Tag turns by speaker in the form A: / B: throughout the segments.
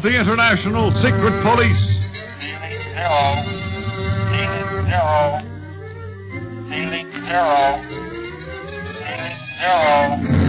A: of the International Secret Police.
B: Zero. Zero. Zero. Zero.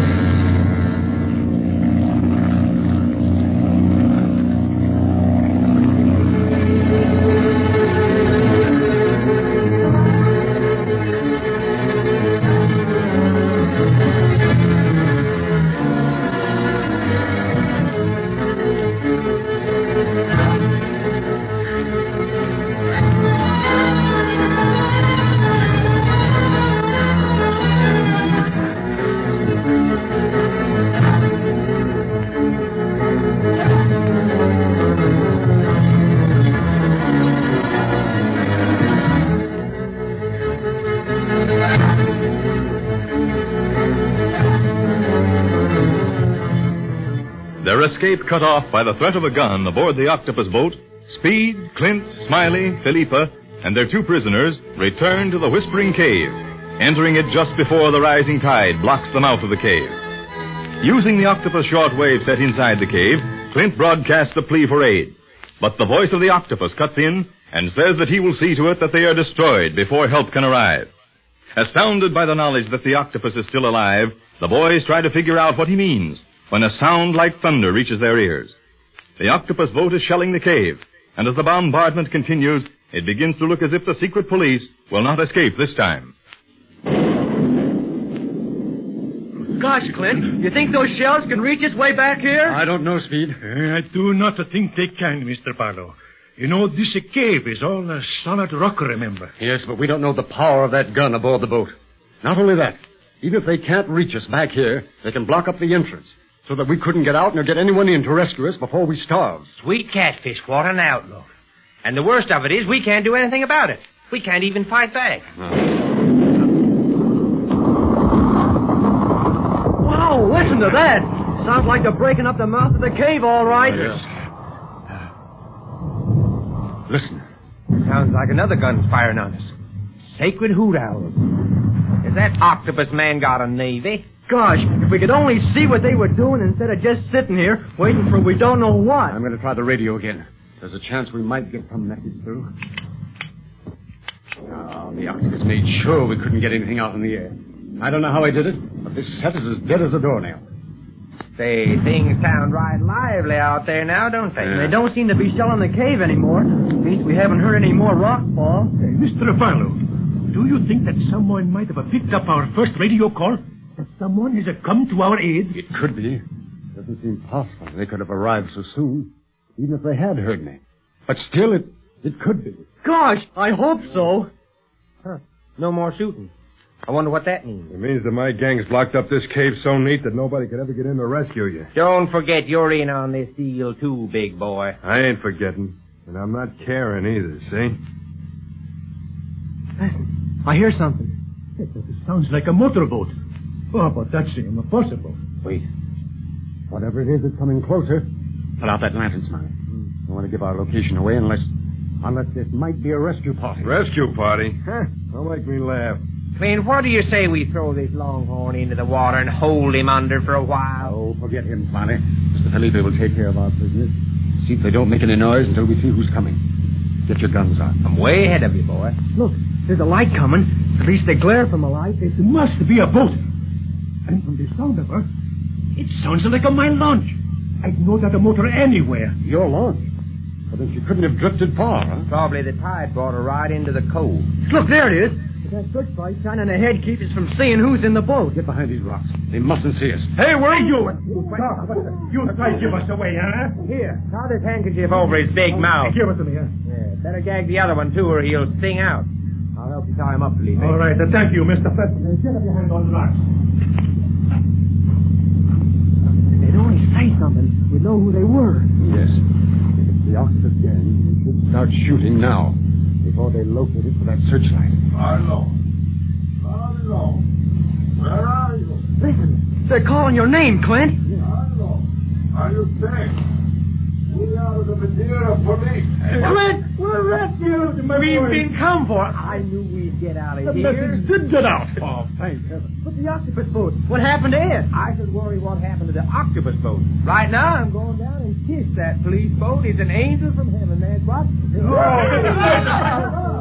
C: Escape cut off by the threat of a gun aboard the octopus boat, Speed, Clint, Smiley, Felipe, and their two prisoners return to the Whispering Cave, entering it just before the rising tide blocks the mouth of the cave. Using the octopus shortwave set inside the cave, Clint broadcasts a plea for aid. But the voice of the octopus cuts in and says that he will see to it that they are destroyed before help can arrive. Astounded by the knowledge that the octopus is still alive, the boys try to figure out what he means when a sound like thunder reaches their ears. The octopus boat is shelling the cave, and as the bombardment continues, it begins to look as if the secret police will not escape this time.
D: Gosh, Clint, you think those shells can reach us way back here?
E: I don't know, Speed.
F: Uh, I do not think they can, Mr. Barlow. You know, this cave is all a solid rock, remember?
E: Yes, but we don't know the power of that gun aboard the boat. Not only that, even if they can't reach us back here, they can block up the entrance so that we couldn't get out nor get anyone in to rescue us before we starve.
D: Sweet catfish, what an outlook. And the worst of it is we can't do anything about it. We can't even fight back. Wow, listen to that. Sounds like they're breaking up the mouth of the cave, all right.
E: Listen.
D: Sounds like another gun's firing on us. Sacred hoot owl. Is that octopus man got a navy? Gosh, if we could only see what they were doing instead of just sitting here waiting for we don't know what.
E: I'm going to try the radio again. There's a chance we might get some message through. Oh, the octopus made sure we couldn't get anything out in the air. I don't know how he did it, but this set is as dead as a doornail.
D: Say, things sound right lively out there now, don't they?
E: Yeah.
D: They don't seem to be shelling the cave anymore. At least we haven't heard any more rock fall.
F: Hey, Mr. Barlow, do you think that someone might have picked up our first radio call? That someone has come to our aid?
E: It could be. It Doesn't seem possible they could have arrived so soon, even if they had heard me. But still, it it could be.
D: Gosh, I hope so. Huh. No more shooting. I wonder what that means.
G: It means that my gang's blocked up this cave so neat that nobody could ever get in to rescue you.
D: Don't forget you're in on this deal too, big boy.
G: I ain't forgetting. And I'm not caring either, see?
D: Listen, I hear something.
F: It sounds like a motorboat. Oh, but that's impossible.
E: Wait. Whatever it is, it's coming closer. Put out that lantern, Smiley. Hmm. Don't want to give our location away unless unless this might be a rescue party.
G: Rescue party? Huh? Don't make me laugh.
D: Clint, what do you say we throw this longhorn into the water and hold him under for a while?
E: Oh, forget him, Smiley. Mr. Felipe will take care of our prisoners. See if they don't make any noise until we see who's coming. Get your guns out.
D: I'm way ahead of you, boy.
F: Look, there's a light coming. At least the glare from a light. It must be a boat. And from the sound of her, it sounds like a mine launch. I'd know that a motor anywhere.
E: Your launch. Well, then she couldn't have drifted far, huh?
D: Probably the tide brought her right into the cove.
F: Look, there it is. That searchlight shining ahead keeps us from seeing who's in the boat.
E: Get behind these rocks. They mustn't see us.
F: Hey, where are you? Stop. You try to give us away, huh?
D: Here, tie this handkerchief over his big mouth.
F: Give it to me, huh?
D: Yeah, better gag the other one, too, or he'll sting out. I'll help you tie him up, Felipe.
F: All right, uh, thank you, Mr. Fett. Uh, Get up your hand on the rocks.
D: Something, we'd know who they were.
E: Yes. If it's the octopus gang, we should start shooting now before they locate us with that searchlight.
A: Barlow. Barlow. Where are you?
D: Listen, they're calling your name, Clint.
A: Barlow. Are you safe? We are the Madeira police.
F: Clint, we're rescued. We've been come for.
D: I knew we'd get out of
F: The
D: here.
F: message did get out. Oh, thank heaven.
D: with the octopus boat? What happened to it? I should worry what happened to the octopus boat. Right now, I'm going down and kiss that police boat. He's an angel from heaven. That's what. Oh.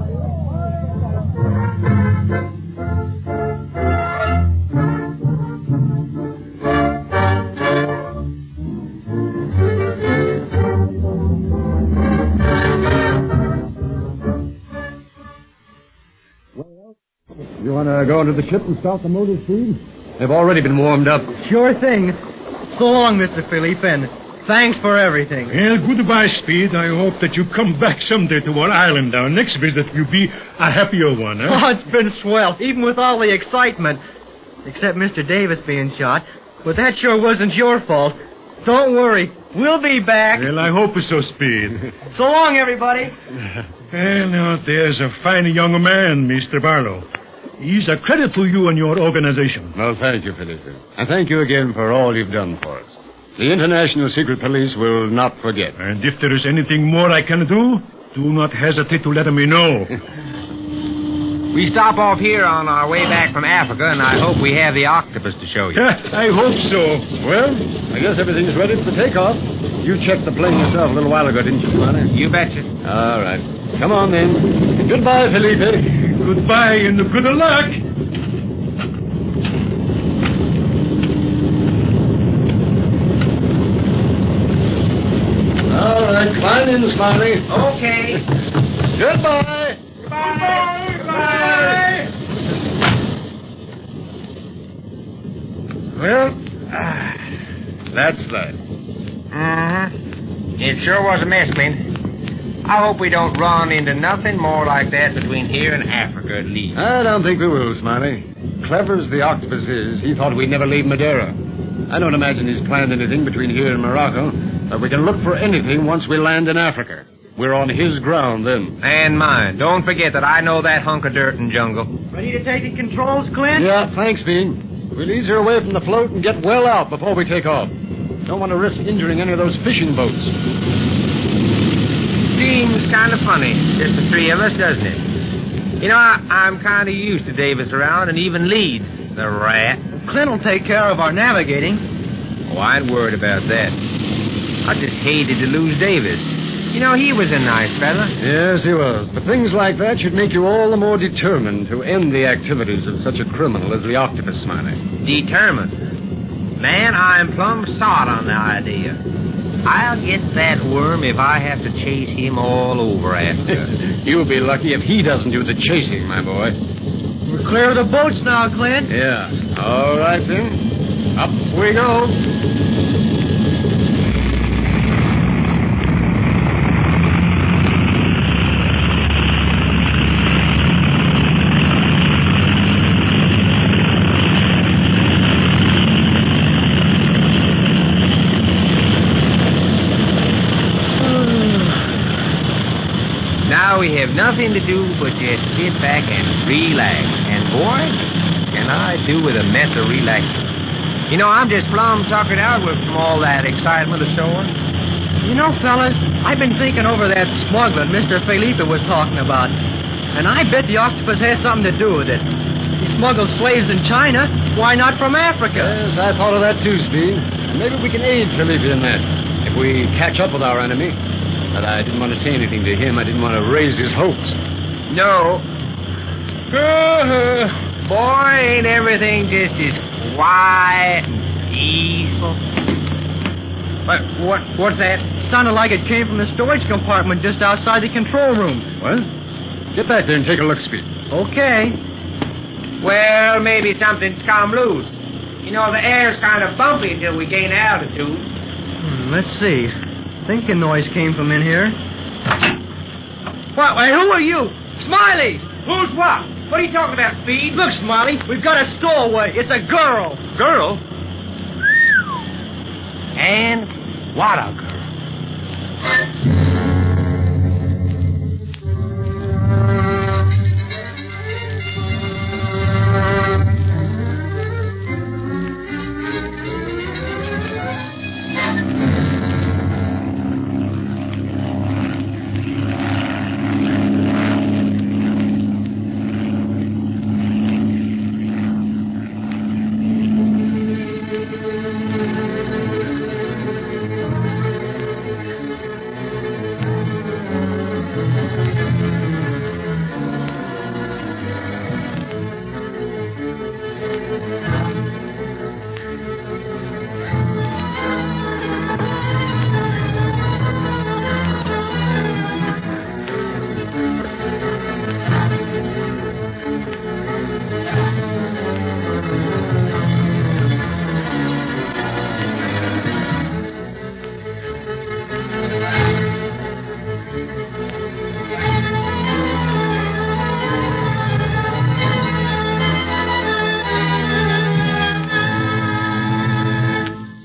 E: You want to go into the ship and start the motor speed? They've already been warmed up.
D: Sure thing. So long, Mr. Felipe, and thanks for everything.
F: Well, goodbye, Speed. I hope that you come back someday to our island. Our next visit will be a happier one, huh? Eh?
D: Oh, it's been swell, even with all the excitement. Except Mr. Davis being shot. But that sure wasn't your fault. Don't worry. We'll be back.
F: Well, I hope so, Speed.
D: So long, everybody.
F: well, now, there's a fine young man, Mr. Barlow. He's a credit to you and your organization.
E: Well, thank you, Felipe. And thank you again for all you've done for us. The International Secret Police will not forget.
F: And if there is anything more I can do, do not hesitate to let me know.
D: We stop off here on our way back from Africa, and I hope we have the octopus to show you.
F: I hope so.
E: Well, I guess everything's ready for takeoff. You checked the plane yourself a little while ago, didn't you, Smarty?
D: You betcha.
E: All right. Come on, then. Goodbye, Felipe.
F: Goodbye and good luck.
E: All right, climb in, Smiley.
D: Okay.
E: Goodbye.
D: Bye. Bye.
E: Well, ah, that's that.
D: Mm-hmm. It sure was a mess, man. I hope we don't run into nothing more like that between here and Africa, at least.
E: I don't think we will, Smiley. Clever as the octopus is, he thought we'd never leave Madeira. I don't imagine he's planned anything between here and Morocco, but we can look for anything once we land in Africa. We're on his ground then.
D: And mine. Don't forget that I know that hunk of dirt and jungle. Ready to take the controls, Clint?
E: Yeah, thanks, Bean. We'll ease her away from the float and get well out before we take off. Don't want to risk injuring any of those fishing boats.
D: Seems kind of funny, just the three of us, doesn't it? You know, I, I'm kind of used to Davis around and even leads. The rat. Clint will take care of our navigating. Oh, I ain't worried about that. I just hated to lose Davis. You know, he was a nice fella.
E: Yes, he was. But things like that should make you all the more determined to end the activities of such a criminal as the octopus, Smiley.
D: Determined. Man, I'm plumb sot on the idea. I'll get that worm if I have to chase him all over Africa.
E: You'll be lucky if he doesn't do the chasing, my boy.
D: We're clear of the boats now, Clint.
E: Yeah. All right, then. Up we go.
D: To do but just sit back and relax. And boy, can I do with a mess of relaxing. You know, I'm just plumb tuckered out with from all that excitement ashore. You know, fellas, I've been thinking over that smuggling Mr. Felipe was talking about. And I bet the octopus has something to do with it. He smuggles slaves in China. Why not from Africa?
E: Yes, I thought of that too, Speed. Maybe we can aid Felipe in that. If we catch up with our enemy. But I didn't want to say anything to him. I didn't want to raise his hopes.
D: No. Boy, ain't everything just as quiet and peaceful. What, what, what's that? Sounded like it came from the storage compartment just outside the control room.
E: What? Get back there and take a look, Speed.
D: Okay. Well, maybe something's come loose. You know, the air's kind of bumpy until we gain altitude. Hmm, let's see. Thinking noise came from in here. What? Wait, who are you? Smiley! Who's what? What are you talking about, Speed? Look, Smiley, we've got a stowaway. It's a girl. Girl? And what a girl.